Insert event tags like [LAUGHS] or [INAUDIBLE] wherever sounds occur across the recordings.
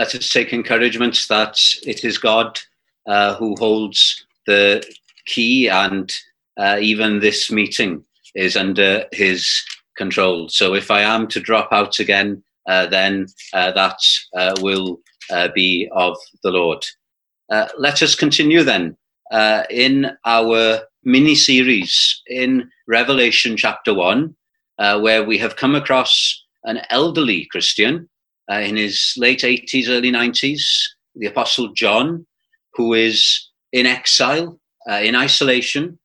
let us take encouragement that it is God uh, who holds the key, and uh, even this meeting is under His control. So if I am to drop out again, uh, then uh, that uh, will uh, be of the Lord. let us continue then in our mini series in Revelation chapter 1, where we have come across an elderly Christian uh, in his late 80s, early 90s, the Apostle John, who is in exile, uh, in isolation,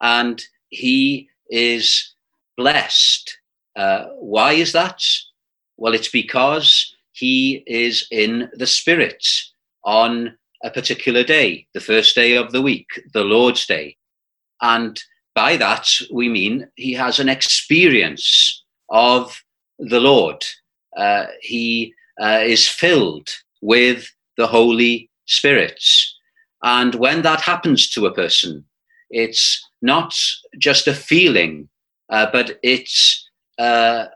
and he is blessed. Uh, why is that? Well, it's because he is in the Spirit on a particular day, the first day of the week, the Lord's Day. And by that, we mean he has an experience of the Lord uh, he uh, is filled with the Holy Spirit. And when that happens to a person, it's not just a feeling, uh, but it's a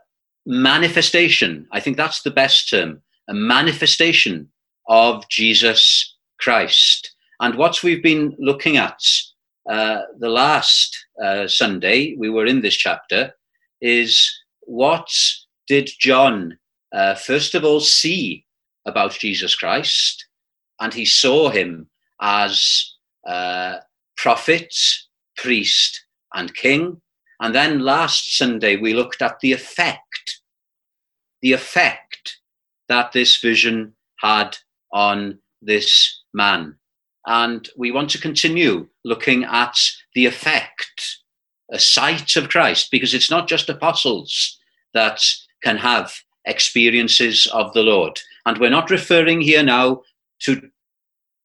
manifestation. I think that's the best term a manifestation of Jesus Christ. And what we've been looking at uh, the last uh, Sunday, we were in this chapter, is what did John uh, first of all see about Jesus Christ, and he saw him as uh, prophet, priest, and king. And then last Sunday, we looked at the effect, the effect that this vision had on this man. And we want to continue looking at the effect, a sight of Christ, because it's not just apostles that can have experiences of the Lord. And we're not referring here now to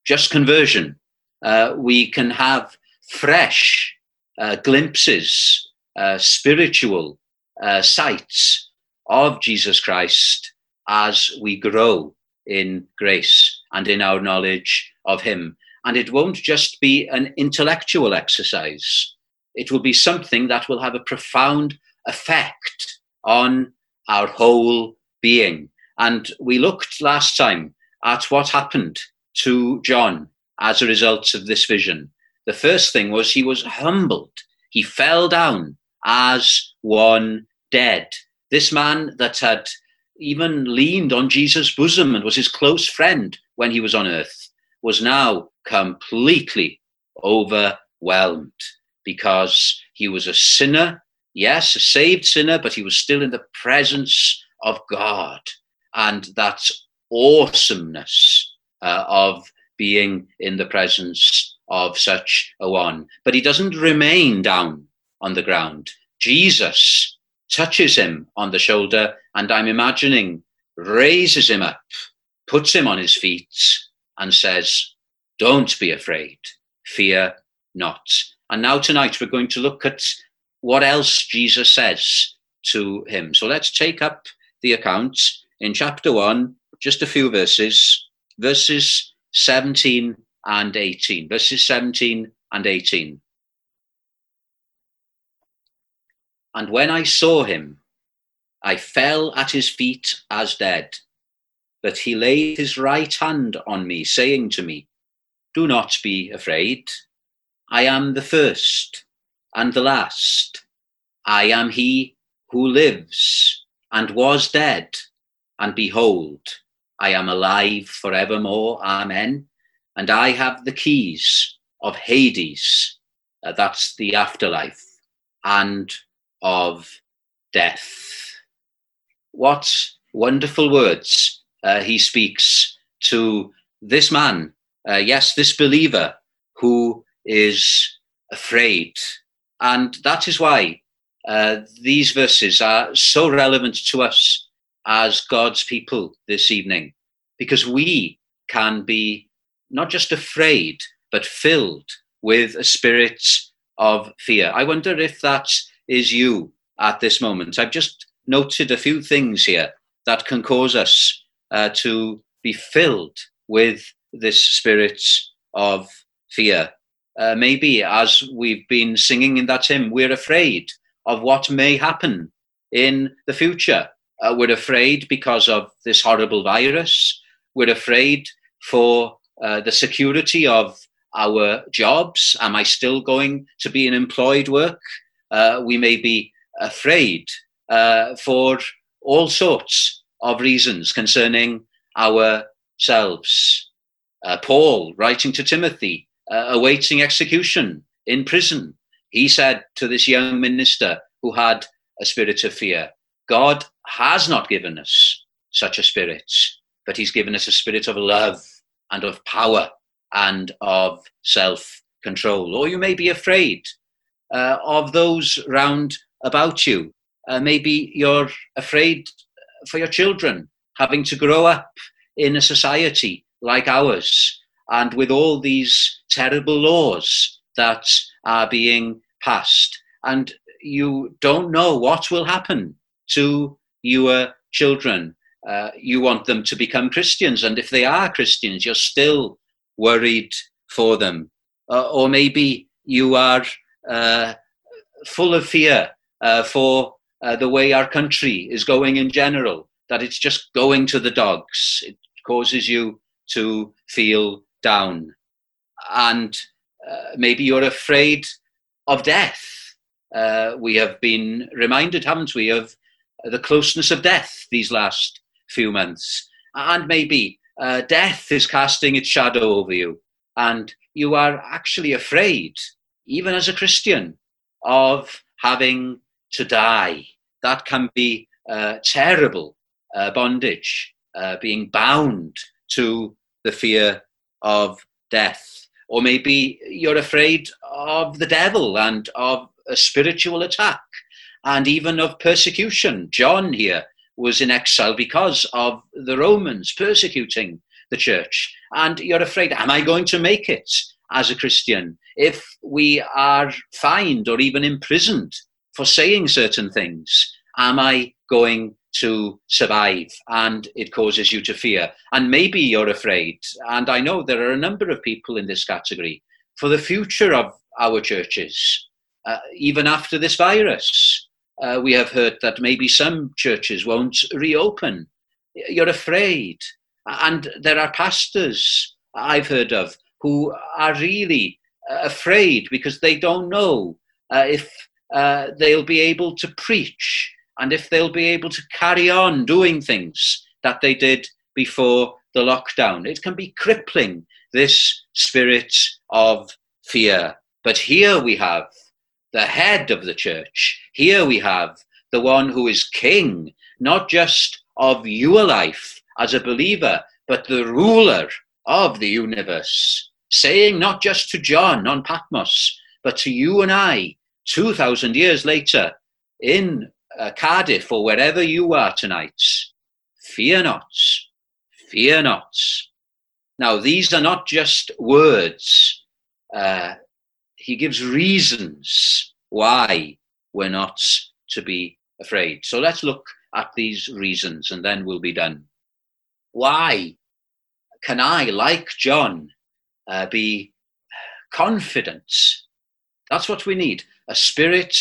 just conversion. Uh, we can have fresh uh, glimpses, uh, spiritual uh, sights of Jesus Christ as we grow in grace and in our knowledge of Him. And it won't just be an intellectual exercise, it will be something that will have a profound effect on our whole being. And we looked last time at what happened to John as a result of this vision. The first thing was he was humbled. He fell down as one dead. This man that had even leaned on Jesus' bosom and was his close friend when he was on earth was now completely overwhelmed because he was a sinner yes, a saved sinner, but he was still in the presence of God. And that awesomeness uh, of being in the presence of such a one. But he doesn't remain down on the ground. Jesus touches him on the shoulder, and I'm imagining raises him up, puts him on his feet, and says, Don't be afraid, fear not. And now tonight we're going to look at what else Jesus says to him. So let's take up the account in chapter 1, just a few verses, verses 17 and 18. Verses 17 and 18. And when I saw him, I fell at his feet as dead. But he laid his right hand on me, saying to me, Do not be afraid. I am the first and the last. I am he who lives and was dead, and behold, I am alive forevermore. Amen. And I have the keys of Hades, uh, that's the afterlife, and of death. What wonderful words uh, he speaks to this man, uh, yes, this believer who is afraid and that is why uh, these verses are so relevant to us as God's people this evening, because we can be not just afraid, but filled with a spirit of fear. I wonder if that is you at this moment. I've just noted a few things here that can cause us uh, to be filled with this spirit of fear uh, maybe as we've been singing in that hymn, we're afraid of what may happen in the future. Uh, we're afraid because of this horrible virus. we're afraid for uh, the security of our jobs. Am I still going to be in employed work? Uh, we may be afraid uh, for all sorts of reasons concerning ourselves. Uh, Paul, writing to Timothy, uh, awaiting execution in prison, he said to this young minister who had a spirit of fear, God has not given us such a spirit, but he's given us a spirit of love and of power and of self control. Or you may be afraid uh, of those round about you. Uh, maybe you're afraid for your children having to grow up in a society like ours and with all these terrible laws that are being passed. And you don't know what will happen to your children. Uh, you want them to become Christians, and if they are Christians, you're still worried for them. Uh, or maybe you are uh, full of fear uh, for uh, the way our country is going in general, that it's just going to the dogs. It causes you to feel down. And uh, maybe you're afraid of death. Uh, we have been reminded, haven't we, of the closeness of death these last few months. And maybe uh, death is casting its shadow over you, and you are actually afraid, even as a Christian, of having to die. That can be uh, terrible uh, bondage, uh, being bound to the fear of death. Or maybe you're afraid of the devil and of a spiritual attack and even of persecution. John here was in exile because of the Romans persecuting the church. And you're afraid, am I going to make it as a Christian if we are fined or even imprisoned for saying certain things? Am I going to survive? And it causes you to fear. And maybe you're afraid, and I know there are a number of people in this category, for the future of our churches, uh, even after this virus uh, we have heard that maybe some churches won't reopen. You're afraid. And there are pastors I've heard of who are really uh, afraid because they don't know uh, if uh, they'll be able to preach and if they'll be able to carry on doing things that they did before the lockdown. It can be crippling, this spirit of fear. But here we have the head of the church. Here we have the one who is king, not just of your life as a believer, but the ruler of the universe, saying not just to John on Patmos, but to you and I, 2,000 years later, in uh, Cardiff or wherever you are tonight, fear not, fear not. Now, these are not just words. Uh, he gives reasons why we're not to be afraid. So let's look at these reasons and then we'll be done. Why can I, like John, uh, be confident? That's what we need a spirit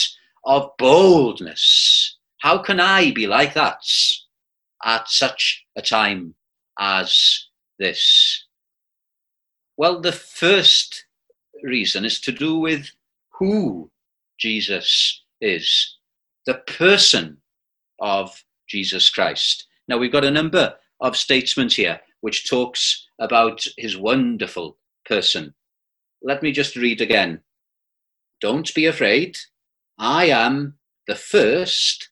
of boldness. How can I be like that at such a time as this? Well, the first reason is to do with who Jesus is, the person of Jesus Christ. Now, we've got a number of statements here which talks about his wonderful person. Let me just read again. Don't be afraid. I am the first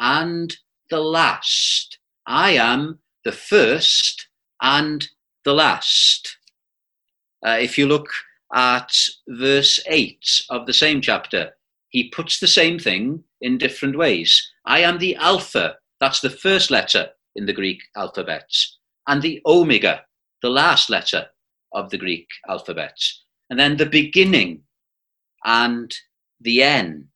and the last. I am the first and the last. Uh, if you look at verse 8 of the same chapter, he puts the same thing in different ways. I am the Alpha, that's the first letter in the Greek alphabet, and the Omega, the last letter of the Greek alphabet, and then the beginning and the end.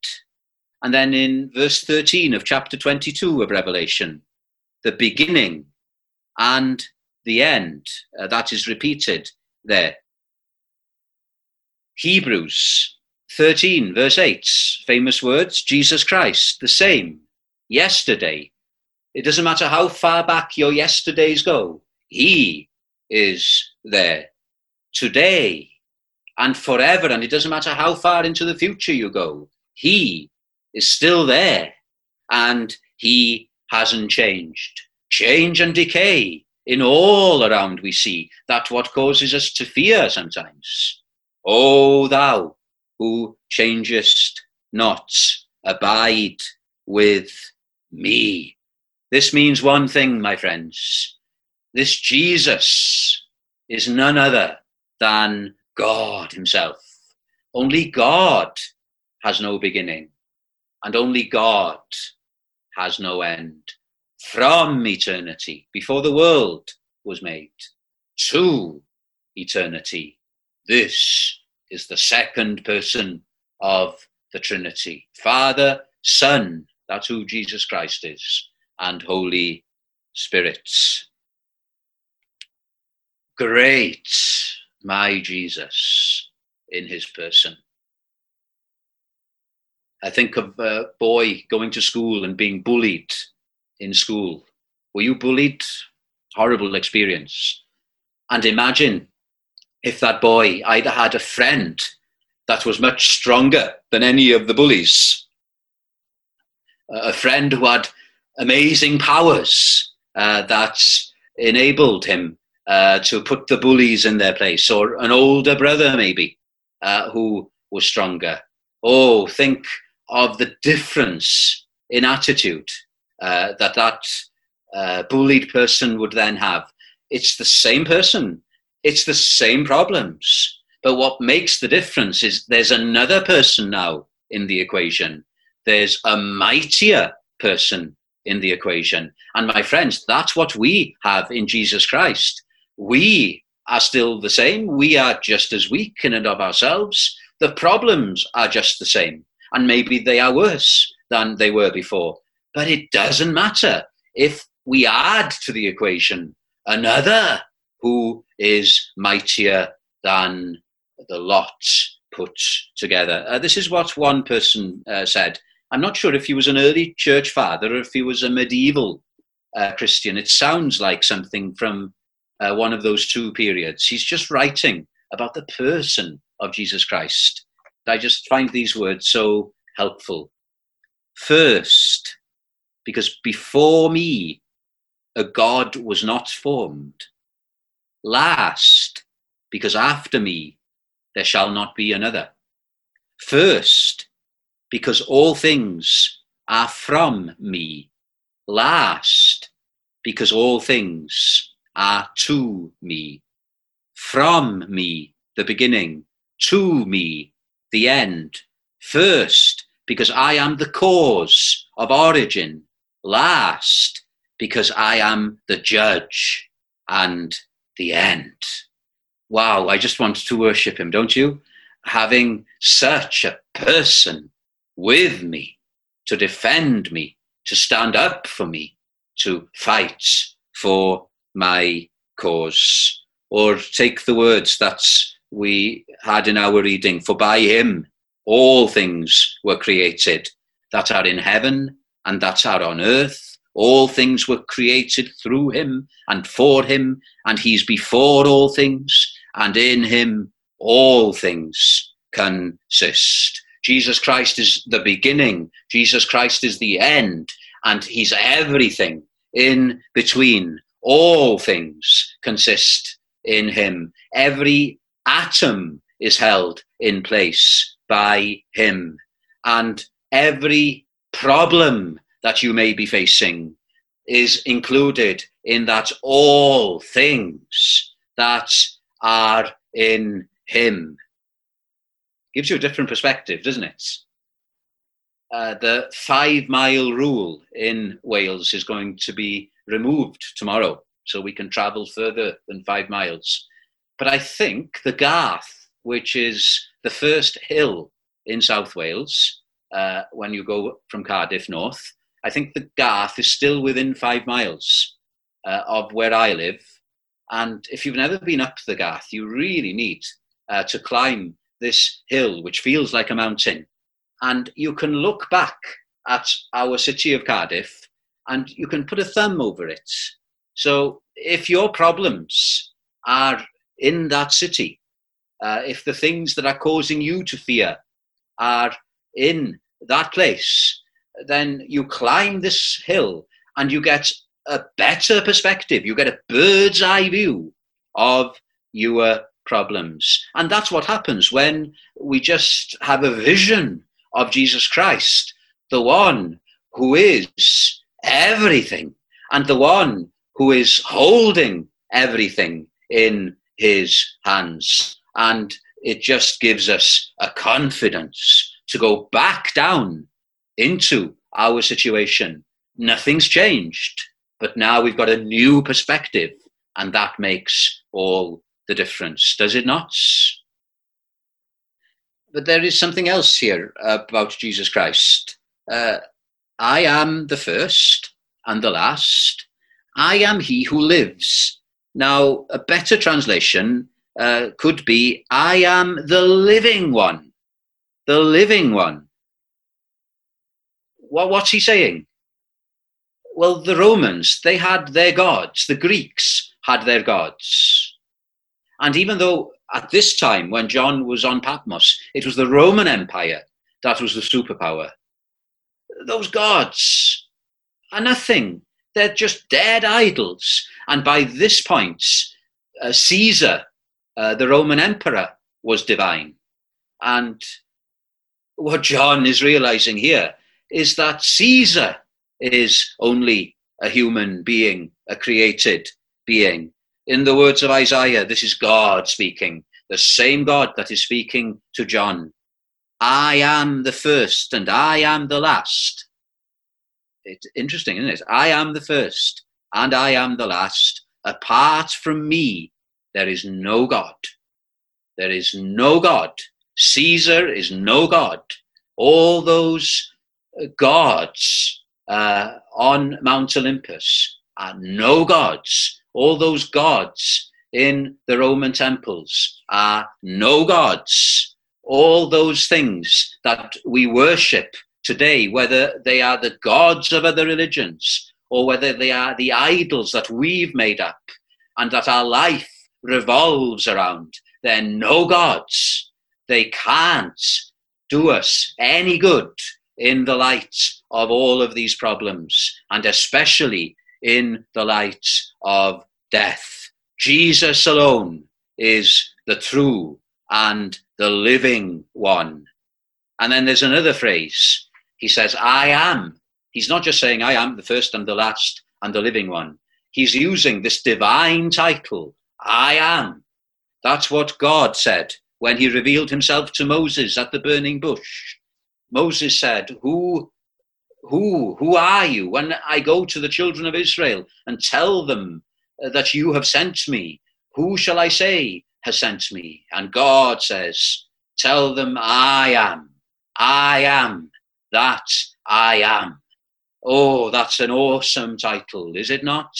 And then in verse 13 of chapter 22 of Revelation, the beginning and the end. Uh, that is repeated there. Hebrews 13, verse 8, famous words Jesus Christ, the same, yesterday. It doesn't matter how far back your yesterdays go, He is there today and forever. And it doesn't matter how far into the future you go, He is still there and He hasn't changed. Change and decay in all around we see. That's what causes us to fear sometimes. O thou who changest not, abide with me. This means one thing, my friends. This Jesus is none other than God Himself. Only God has no beginning, and only God has no end. From eternity, before the world was made, to eternity, this is the second person of the Trinity Father, Son, that's who Jesus Christ is, and Holy Spirits. Great, my Jesus, in his person. I think of a boy going to school and being bullied in school. Were you bullied? Horrible experience. And imagine if that boy either had a friend that was much stronger than any of the bullies, a friend who had amazing powers uh, that enabled him uh, to put the bullies in their place, or an older brother maybe uh, who was stronger. Oh, think of the difference in attitude uh, that that uh, bullied person would then have. It's the same person it's the same problems. But what makes the difference is there's another person now in the equation. There's a mightier person in the equation. And my friends, that's what we have in Jesus Christ. We are still the same. We are just as weak in and of ourselves. The problems are just the same. And maybe they are worse than they were before. But it doesn't matter if we add to the equation another who is mightier than the lot put together. Uh, this is what one person uh, said. I'm not sure if he was an early church father or if he was a medieval uh, Christian. It sounds like something from uh, one of those two periods. He's just writing about the person of Jesus Christ. I just find these words so helpful. First, because before me, a God was not formed Last, because after me there shall not be another. First, because all things are from me. Last, because all things are to me. From me, the beginning, to me, the end. First, because I am the cause of origin. Last, because I am the judge and the end. Wow, I just want to worship him, don't you? Having such a person with me to defend me, to stand up for me, to fight for my cause. Or take the words that we had in our reading For by him all things were created that are in heaven and that are on earth all things were created through him and for him, and he's before all things, and in him all things consist. Jesus Christ is the beginning, Jesus Christ is the end, and he's everything in between. All things consist in him. Every atom is held in place by him, and every problem that you may be facing is included in that all things that are in him. Gives you a different perspective, doesn't it? Uh, the five mile rule in Wales is going to be removed tomorrow, so we can travel further than five miles. But I think the Garth, which is the first hill in South Wales, uh, when you go from Cardiff north, I think the Garth is still within five miles uh, of where I live. And if you've never been up the Garth, you really need uh, to climb this hill, which feels like a mountain. And you can look back at our city of Cardiff and you can put a thumb over it So if your problems are in that city, uh, if the things that are causing you to fear are in that place, then you climb this hill and you get a better perspective. You get a bird's eye view of your problems. And that's what happens when we just have a vision of Jesus Christ, the one who is everything and the one who is holding everything in his hands. And it just gives us a confidence to go back down into our situation. Nothing's changed, but now we've got a new perspective, and that makes all the difference, does it not? But there is something else here about Jesus Christ. Uh, I am the first and the last. I am he who lives. Now, a better translation uh, could be I am the living one. The living one. What, what's he saying? Well, the Romans, they had their gods. The Greeks had their gods. And even though at this time, when John was on Patmos, it was the Roman Empire that was the superpower, those gods are nothing. They're just dead idols. And by this point, uh, Caesar, uh, the Roman emperor, was divine. And what John is realizing here is that Caesar is only a human being, a created being. In the words of Isaiah, this is God speaking, the same God that is speaking to John. I am the first and I am the last. It's interesting, isn't it? I am the first and I am the last. Apart from me, there is no God. There is no God. Caesar is no God. All those gods uh, on Mount Olympus are no gods. All those gods in the Roman temples are no gods. All those things that we worship today, whether they are the gods of other religions or whether they are the idols that we've made up and that our life revolves around, they're no gods. They can't do us any good in the light of all of these problems, and especially in the light of death. Jesus alone is the true and the living one. And then there's another phrase. He says, I am. He's not just saying, I am the first and the last and the living one. He's using this divine title, I am. That's what God said when he revealed himself to Moses at the burning bush. Moses said, Who who who are you when i go to the children of israel and tell them uh, that you have sent me who shall i say has sent me and god says tell them i am i am that i am oh that's an awesome title is it not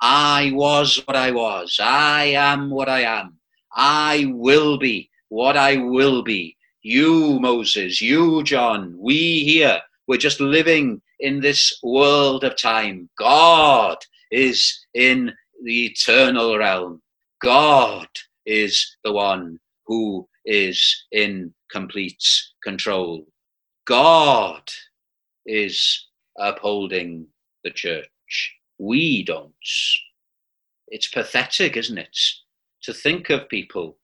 i was what i was i am what i am i will be what i will be you, Moses, you, John, we here, we're just living in this world of time. God is in the eternal realm. God is the one who is in complete control. God is upholding the church. We don't. It's pathetic, isn't it, to think of people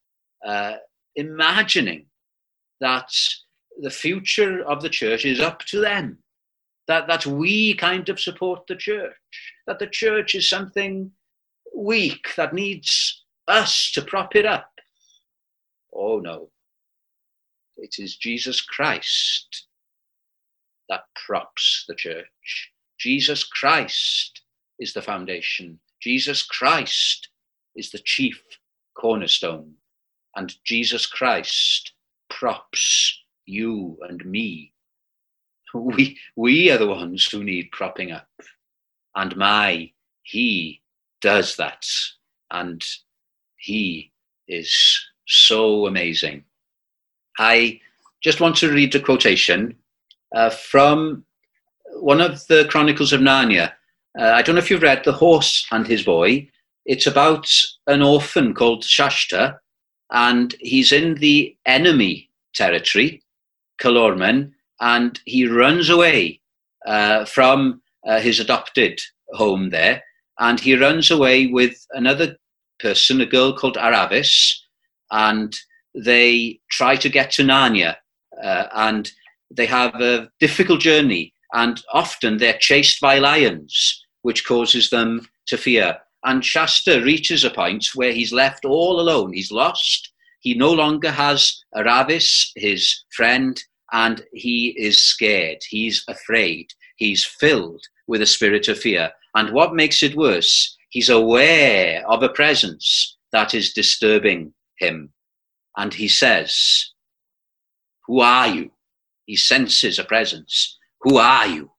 uh, imagining that the future of the church is up to them. That, that we kind of support the church. That the church is something weak that needs us to prop it up. Oh no. It is Jesus Christ that props the church. Jesus Christ is the foundation. Jesus Christ is the chief cornerstone. And Jesus Christ props you and me. [LAUGHS] We, we are the ones who need propping up. And my, he does that. And he is so amazing. I just want to read a quotation uh, from one of the Chronicles of Narnia. Uh, I don't know if you've read The Horse and His Boy. It's about an orphan called Shasta, and he's in the enemy territory, Calormen, and he runs away uh, from uh, his adopted home there, and he runs away with another person, a girl called Aravis, and they try to get to Narnia, uh, and they have a difficult journey, and often they're chased by lions, which causes them to fear. And Shasta reaches a point where he's left all alone. He's lost. He no longer has Aravis, his friend, and he is scared. He's afraid. He's filled with a spirit of fear. And what makes it worse, he's aware of a presence that is disturbing him. And he says, Who are you? He senses a presence. Who are you?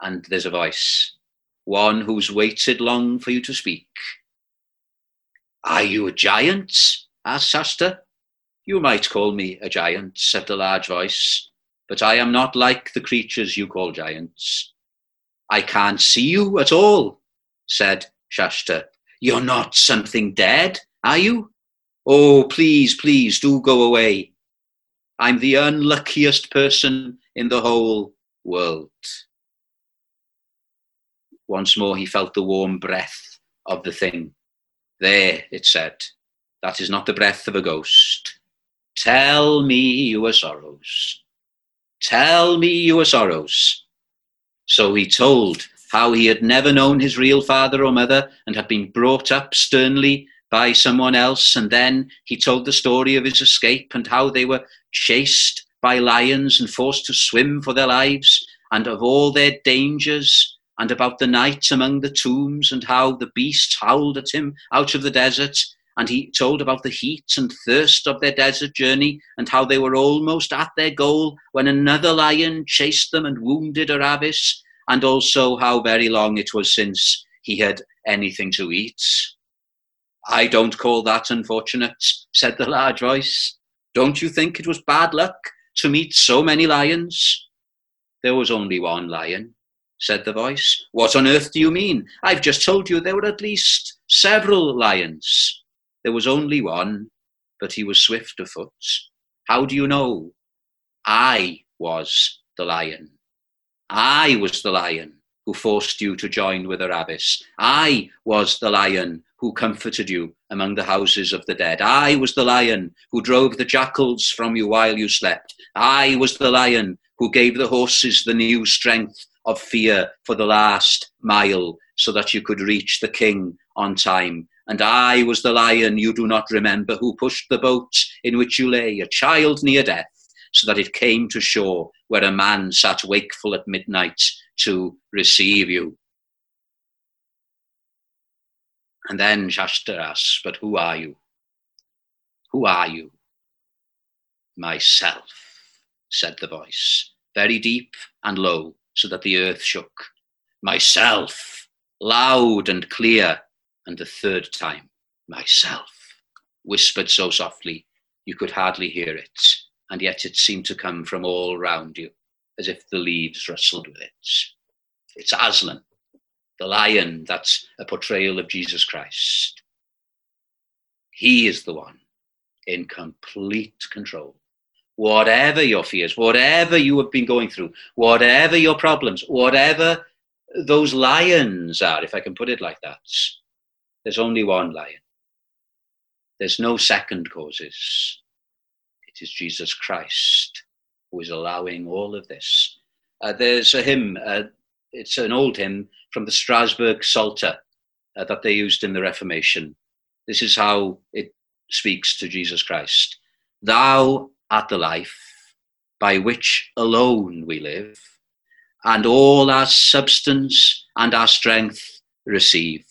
And there's a voice, one who's waited long for you to speak. Are you a giant? asked Shasta. You might call me a giant, said the large voice, but I am not like the creatures you call giants. I can't see you at all, said Shasta. You're not something dead, are you? Oh, please, please do go away. I'm the unluckiest person in the whole world. Once more he felt the warm breath of the thing. There, it said, that is not the breath of a ghost. Tell me your sorrows. Tell me your sorrows. So he told how he had never known his real father or mother and had been brought up sternly by someone else. And then he told the story of his escape and how they were chased by lions and forced to swim for their lives, and of all their dangers, and about the night among the tombs, and how the beasts howled at him out of the desert. And he told about the heat and thirst of their desert journey, and how they were almost at their goal when another lion chased them and wounded Aravis, and also how very long it was since he had anything to eat. I don't call that unfortunate, said the large voice. Don't you think it was bad luck to meet so many lions? There was only one lion, said the voice. What on earth do you mean? I've just told you there were at least several lions. There was only one, but he was swift of foot. How do you know? I was the lion. I was the lion who forced you to join with Aravis. I was the lion who comforted you among the houses of the dead. I was the lion who drove the jackals from you while you slept. I was the lion who gave the horses the new strength of fear for the last mile so that you could reach the king on time. And I was the lion you do not remember who pushed the boat in which you lay, a child near death, so that it came to shore where a man sat wakeful at midnight to receive you. And then Shasta asks, But who are you? Who are you? Myself, said the voice, very deep and low, so that the earth shook. Myself, loud and clear, and the third time, myself, whispered so softly you could hardly hear it, and yet it seemed to come from all round you, as if the leaves rustled with it. It's Aslan, the lion, that's a portrayal of Jesus Christ. He is the one in complete control. Whatever your fears, whatever you have been going through, whatever your problems, whatever those lions are, if I can put it like that, there's only one lion. There's no second causes. It is Jesus Christ who is allowing all of this. Uh, there's a hymn, uh, it's an old hymn from the Strasbourg Psalter uh, that they used in the Reformation. This is how it speaks to Jesus Christ. Thou art the life by which alone we live, and all our substance and our strength receive.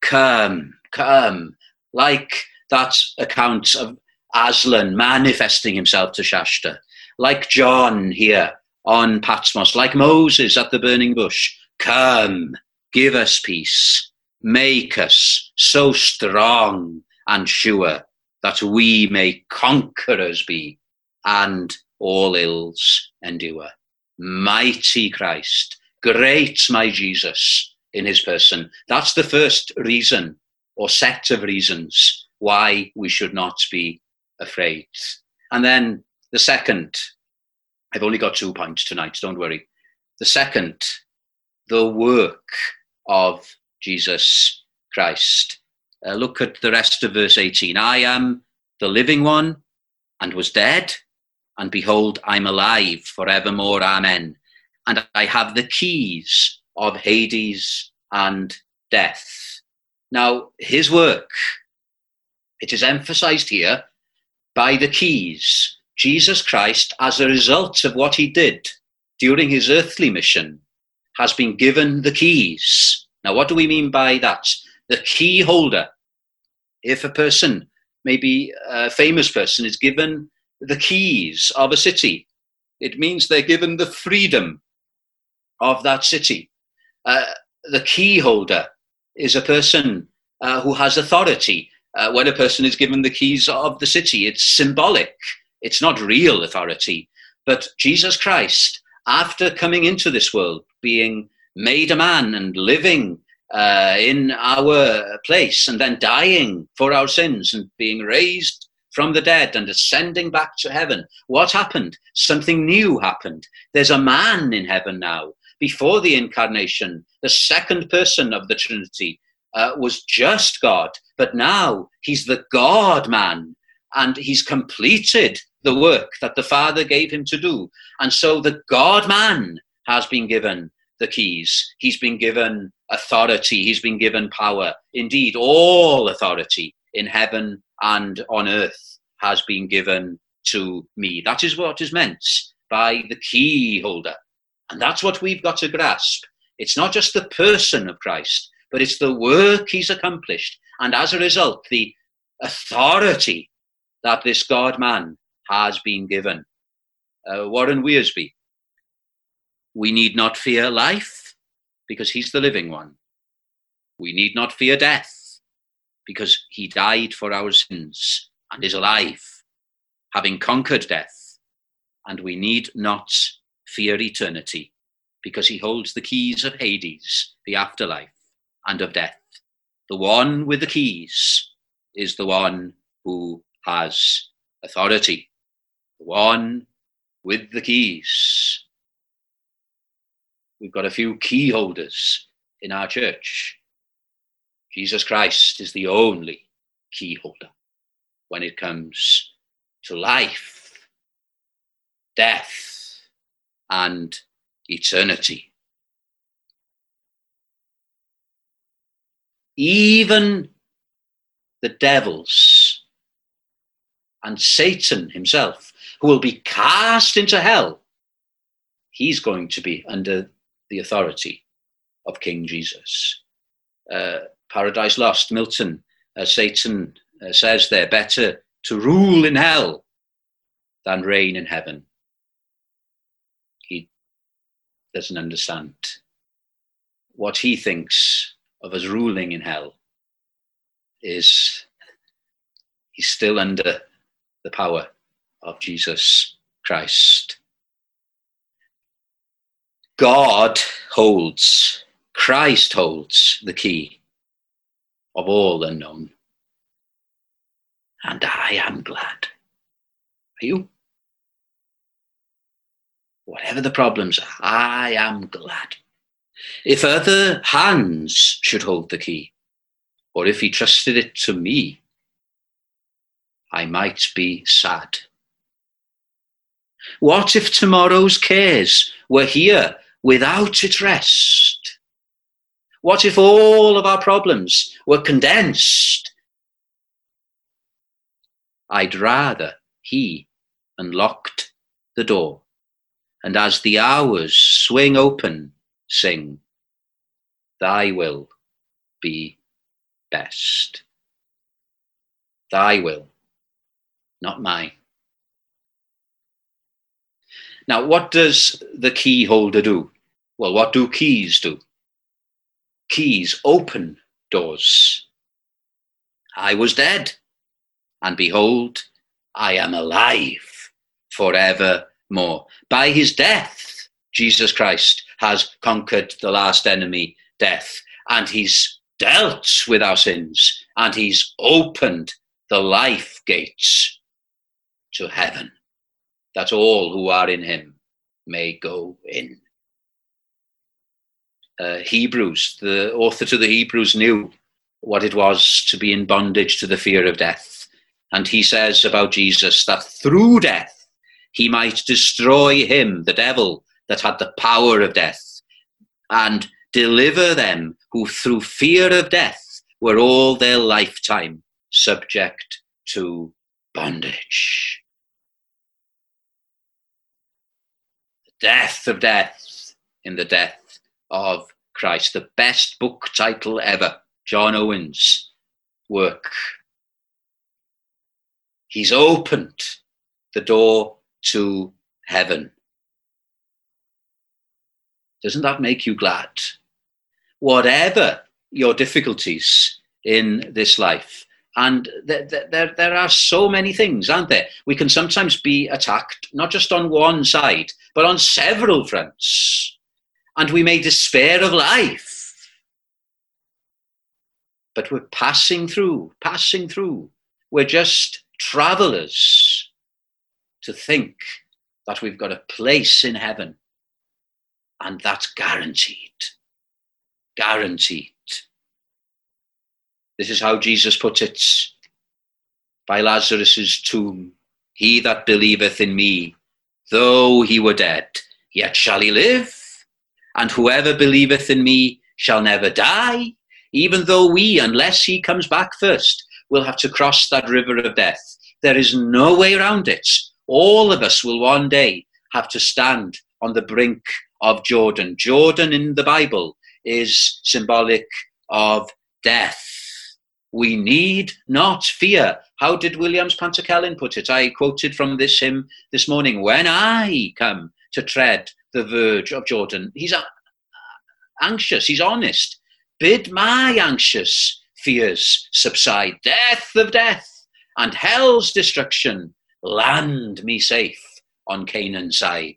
Come, come, like that account of Aslan manifesting himself to Shasta, like John here on Patmos, like Moses at the burning bush. Come, Give us peace. Make us so strong and sure that we may conquerors be and all ills endure. Mighty Christ, great my Jesus in his person. That's the first reason or set of reasons why we should not be afraid. And then the second, I've only got two points tonight, don't worry. The second, the work of Jesus Christ. Uh, look at the rest of verse 18. I am the living one and was dead, and behold, I'm alive forevermore. Amen. And I have the keys of Hades and death. Now, his work, it is emphasized here by the keys. Jesus Christ, as a result of what he did during his earthly mission, has been given the keys. Now, what do we mean by that? The key holder. If a person, maybe a famous person, is given the keys of a city, it means they're given the freedom of that city. Uh, the key holder is a person uh, who has authority. Uh, when a person is given the keys of the city, it's symbolic, it's not real authority. But Jesus Christ, after coming into this world, being made a man and living uh, in our place, and then dying for our sins and being raised from the dead and ascending back to heaven, what happened? Something new happened. There's a man in heaven now before the incarnation, the second person of the Trinity, uh, was just God, but now he's the God man and he's completed the work that the Father gave him to do. And so the God man has been given the keys, he's been given authority, he's been given power. Indeed, all authority in heaven and on earth has been given to me. That is what is meant by the key holder. And that's what we've got to grasp. It's not just the person of Christ, but it's the work he's accomplished. And as a result, the authority that this God man has been given. Uh, Warren Wiersbe, we need not fear life because he's the living one. We need not fear death because he died for our sins and is alive, having conquered death. And we need not fear eternity, because he holds the keys of Hades, the afterlife, and of death. The one with the keys is the one who has authority. The one with the keys. We've got a few key holders in our church. Jesus Christ is the only key holder when it comes to life, death, and eternity. Even the devils and Satan himself, who will be cast into hell, he's going to be under the authority of King Jesus. Uh, Paradise Lost, Milton, uh, Satan uh, says there, better to rule in hell than reign in heaven He doesn't understand. What he thinks of as ruling in hell is he's still under the power of Jesus Christ. God holds, Christ holds the key of all unknown. And I am glad. Are you? whatever the problems are, I am glad. If other hands should hold the key, or if he trusted it to me, I might be sad. What if tomorrow's cares were here without its rest? What if all of our problems were condensed? I'd rather he unlocked the door and as the hours swing open, sing, Thy will be best. Thy will, not mine. Now, what does the key holder do? Well, what do keys do? Keys open doors. I was dead, and behold, I am alive forevermore. By his death, Jesus Christ has conquered the last enemy, death, and he's dealt with our sins, and he's opened the life gates to heaven, that all who are in him may go in. Uh, Hebrews, the author to the Hebrews knew what it was to be in bondage to the fear of death. And he says about Jesus that through death he might destroy him, the devil, that had the power of death, and deliver them who through fear of death were all their lifetime subject to bondage. The death of death in the death of Christ, the best book title ever, John Owen's work. He's opened the door to heaven. Doesn't that make you glad? Whatever your difficulties in this life, and there, there, there are so many things, aren't there? We can sometimes be attacked, not just on one side, but on several fronts. And we may despair of life. But we're passing through, passing through. We're just travelers to think that we've got a place in heaven. And that's guaranteed. Guaranteed. This is how Jesus put it by Lazarus's tomb. He that believeth in me, though he were dead, yet shall he live. And whoever believeth in me shall never die, even though we, unless he comes back first, will have to cross that river of death. There is no way around it. All of us will one day have to stand on the brink of Jordan. Jordan in the Bible is symbolic of death. We need not fear. How did Williams Pantycelyn put it? I quoted from this hymn this morning. When I come to tread the verge of Jordan, he's anxious, he's honest. Bid my anxious fears subside. Death of death and hell's destruction, land me safe on Canaan's side.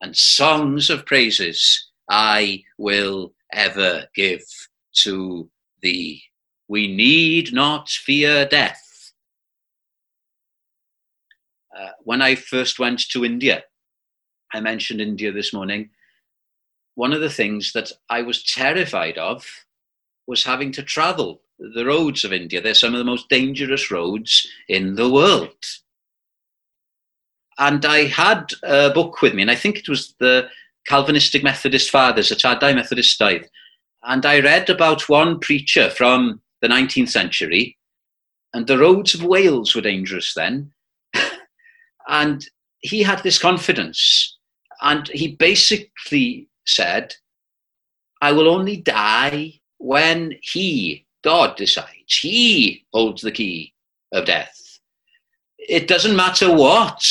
And songs of praises I will ever give to thee. We need not fear death. Uh, when I first went to India, I mentioned India this morning. One of the things that I was terrified of was having to travel the roads of India. They're some of the most dangerous roads in the world. And I had a book with me, and I think it was the Calvinistic Methodist Fathers, a Chadai Methodist Dive. And I read about one preacher from the 19th century, and the roads of Wales were dangerous then. [LAUGHS] and he had this confidence, and he basically said, I will only die when he, God, decides. He holds the key of death. It doesn't matter what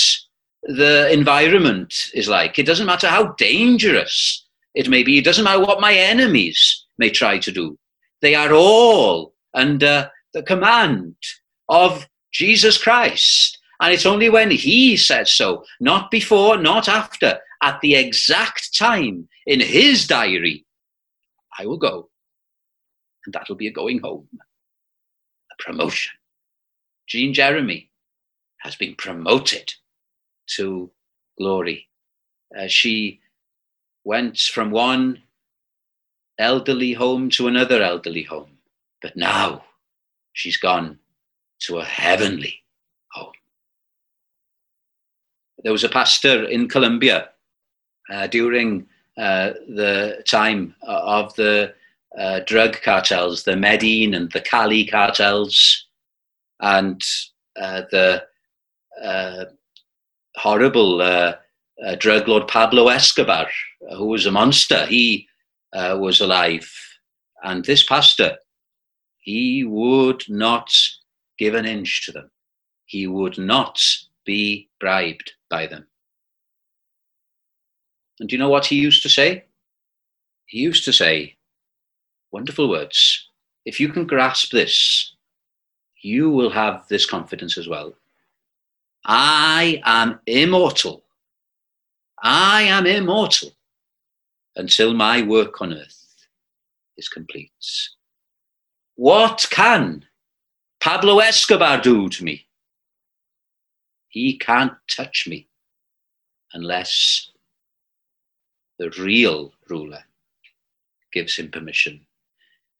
the environment is like, it doesn't matter how dangerous it may be, it doesn't matter what my enemies may try to do. They are all under the command of Jesus Christ. And it's only when he says so, not before, not after, at the exact time in his diary, I will go. And that'll be a going home, a promotion. Jean Jeremy has been promoted to glory. Uh, she went from one elderly home to another elderly home. But now she's gone to a heavenly home. There was a pastor in Colombia uh, during uh, the time of the uh, drug cartels, the Medellin and the Cali cartels, and uh, the uh, horrible uh, drug lord Pablo Escobar, who was a monster. He was alive. And this pastor he would not give an inch to them. He would not be bribed by them. And do you know what he used to say? He used to say, wonderful words. If you can grasp this, you will have this confidence as well. I am immortal. I am immortal. until my work on earth is complete. What can Pablo Escobar do to me? He can't touch me unless the real ruler gives him permission.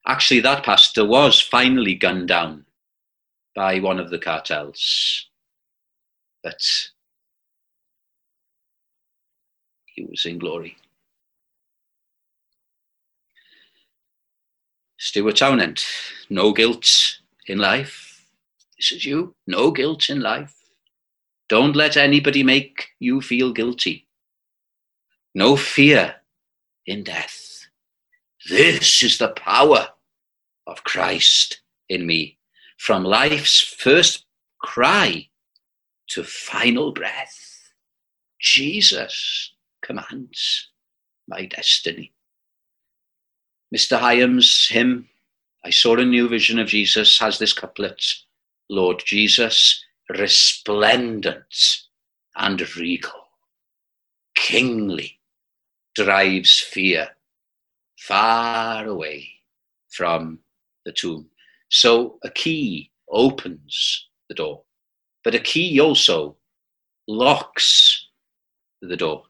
Actually, that pastor was finally gunned down by one of the cartels. But he was in glory. Stuart Townend, no guilt in life. This is you, no guilt in life. Don't let anybody make you feel guilty. No fear in death. This is the power of Christ in me. From life's first cry to final breath, Jesus commands my destiny. Mr. Higham's hymn, I saw a new vision of Jesus, has this couplet Lord Jesus, resplendent and regal, kingly, drives fear far away from the tomb. So a key opens the door, but a key also locks the door.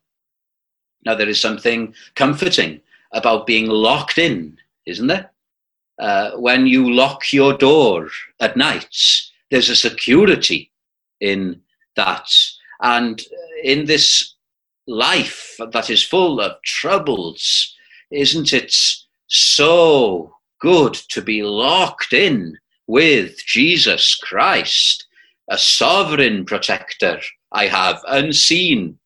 Now, there is something comforting about being locked in, isn't there? Uh, when you lock your door at night, there's a security in that. And in this life that is full of troubles, isn't it so good to be locked in with Jesus Christ, a sovereign protector I have, unseen,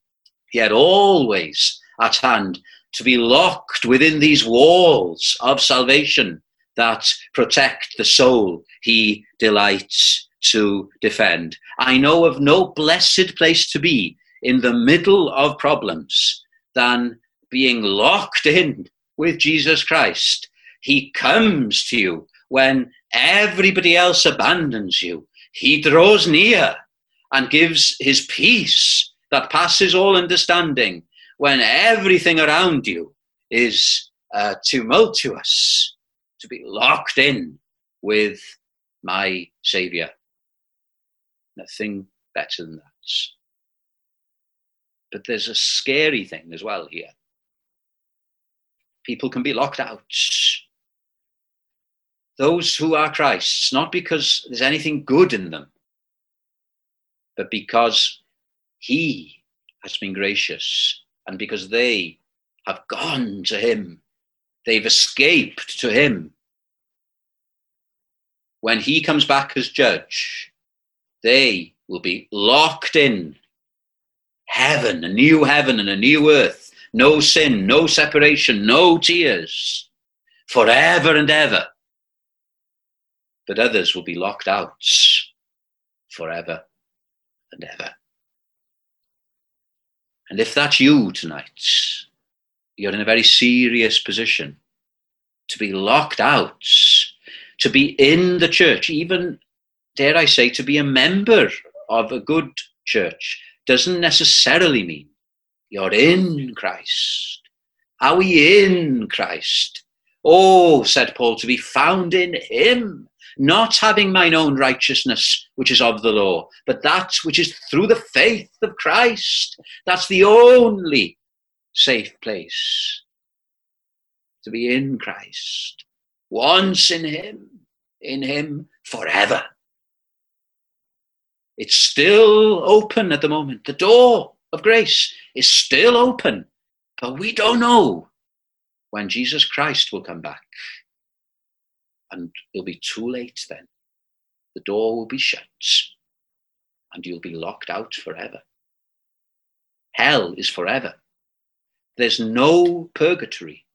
yet always at hand, to be locked within these walls of salvation that protect the soul he delights to defend. I know of no blessed place to be in the middle of problems than being locked in with Jesus Christ. He comes to you when everybody else abandons you. He draws near and gives his peace that passes all understanding when everything around you is uh, tumultuous to be locked in with my Savior. Nothing better than that. But there's a scary thing as well here. People can be locked out. Those who are Christ's, not because there's anything good in them, but because He has been gracious and because they have gone to Him They've escaped to him. When he comes back as judge, they will be locked in heaven, a new heaven and a new earth, no sin, no separation, no tears, forever and ever. But others will be locked out forever and ever. And if that's you tonight, you're in a very serious position to be locked out, to be in the church, even, dare I say, to be a member of a good church, doesn't necessarily mean you're in Christ. Are we in Christ? Oh, said Paul, to be found in Him, not having mine own righteousness, which is of the law, but that which is through the faith of Christ. That's the only safe place to be in Christ, once in Him, in Him forever. It's still open at the moment. The door of grace is still open, but we don't know when Jesus Christ will come back. And it'll be too late then. The door will be shut and you'll be locked out forever. Hell is forever. There's no purgatory.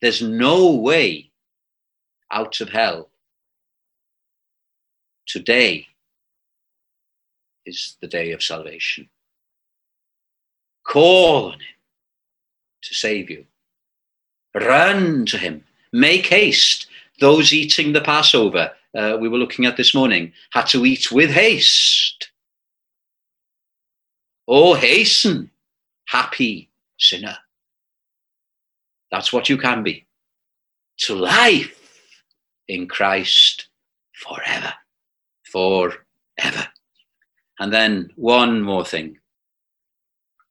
There's no way out of hell. Today is the day of salvation. Call on Him to save you. Run to Him. Make haste. Those eating the Passover, uh, we were looking at this morning, had to eat with haste. Oh, hasten, happy sinner. That's what you can be. To life in Christ forever. Forever. And then one more thing.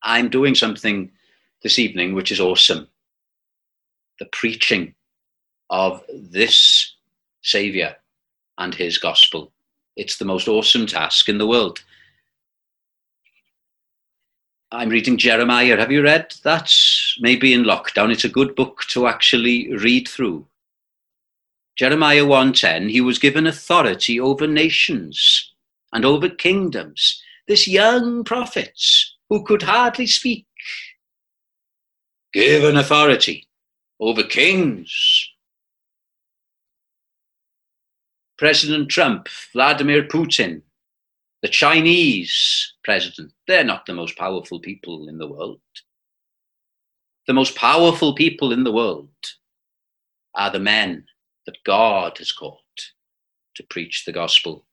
I'm doing something this evening which is awesome. The preaching of this Saviour and his gospel. It's the most awesome task in the world. I'm reading Jeremiah. Have you read that? Maybe in lockdown. It's a good book to actually read through. Jeremiah 1:10, he was given authority over nations and over kingdoms. This young prophet who could hardly speak, given authority over kings. President Trump, Vladimir Putin, the Chinese president, they're not the most powerful people in the world. The most powerful people in the world are the men that God has called to preach the gospel.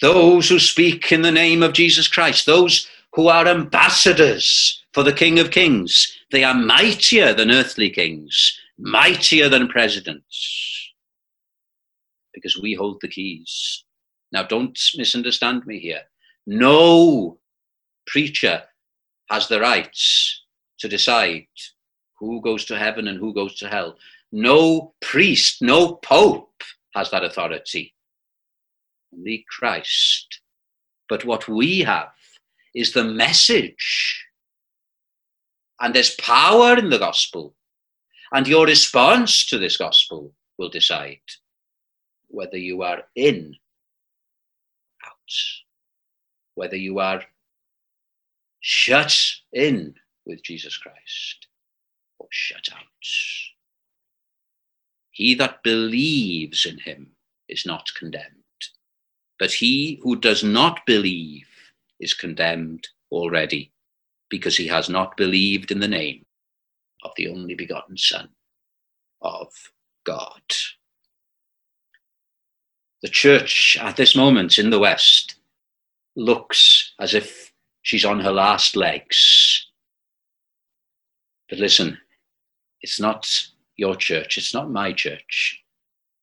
Those who speak in the name of Jesus Christ, those who are ambassadors for the King of Kings, they are mightier than earthly kings, mightier than presidents, because we hold the keys now, don't misunderstand me here. No preacher has the rights to decide who goes to heaven and who goes to hell. No priest, no pope has that authority. Only Christ. But what we have is the message. And there's power in the gospel. And your response to this gospel will decide whether you are in out, whether you are shut in with Jesus Christ or shut out. He that believes in him is not condemned, but he who does not believe is condemned already, because he has not believed in the name of the only begotten Son of God the church at this moment in the West looks as if she's on her last legs. But listen, it's not your church, it's not my church,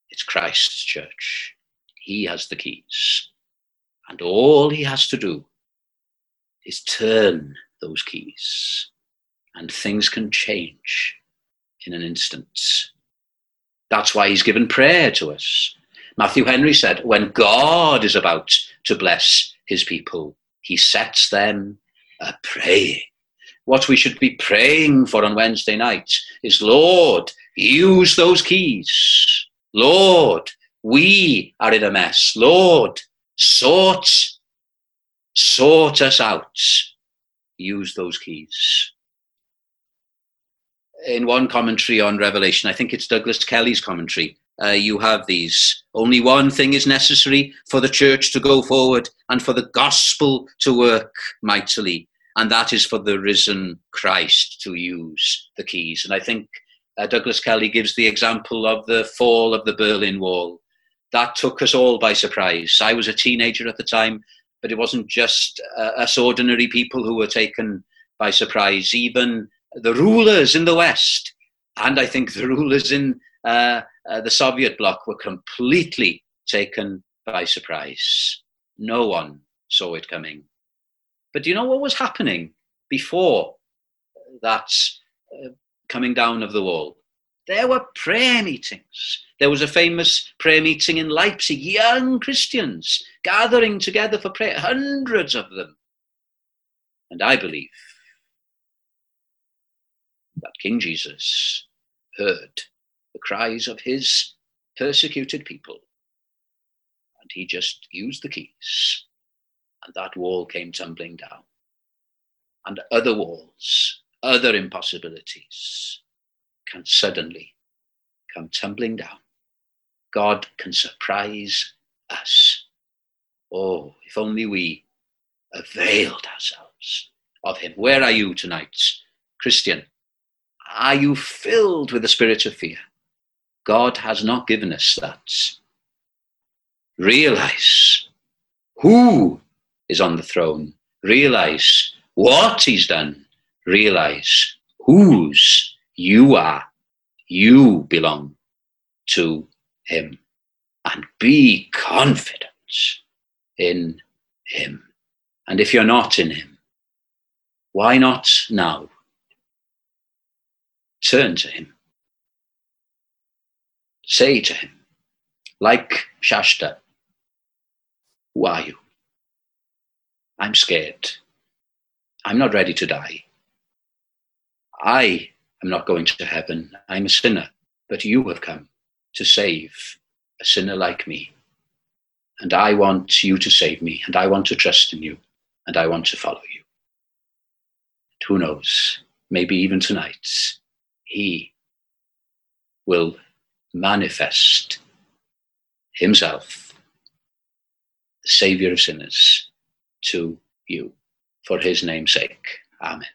it's Christ's church. He has the keys. And all he has to do is turn those keys, and things can change in an instant. That's why he's given prayer to us. Matthew Henry said, when God is about to bless his people, he sets them a praying. What we should be praying for on Wednesday night is, Lord, use those keys. Lord, we are in a mess. Lord, sort, sort us out. Use those keys. In one commentary on Revelation, I think it's Douglas Kelly's commentary, uh, you have these. Only one thing is necessary for the church to go forward and for the gospel to work mightily, and that is for the risen Christ to use the keys. And I think uh, Douglas Kelly gives the example of the fall of the Berlin Wall. That took us all by surprise. I was a teenager at the time, but it wasn't just uh, us ordinary people who were taken by surprise. Even the rulers in the West, and I think the [LAUGHS] rulers in uh, uh, the Soviet bloc were completely taken by surprise. No one saw it coming. But do you know what was happening before that uh, coming down of the wall? There were prayer meetings. There was a famous prayer meeting in Leipzig, young Christians gathering together for prayer, hundreds of them. And I believe that King Jesus heard the cries of his persecuted people. And he just used the keys, and that wall came tumbling down. And other walls, other impossibilities can suddenly come tumbling down. God can surprise us. Oh, if only we availed ourselves of Him. Where are you tonight, Christian? Are you filled with the spirit of fear? God has not given us that. Realize who is on the throne. Realize what he's done. Realize whose you are. You belong to him. And be confident in him. And if you're not in him, why not now? Turn to him. Say to him, like Shasta, who are you? I'm scared. I'm not ready to die. I am not going to heaven. I'm a sinner, but you have come to save a sinner like me. And I want you to save me, and I want to trust in you, and I want to follow you. And who knows, maybe even tonight, He will manifest Himself, the Savior of sinners, to you for His name's sake. Amen.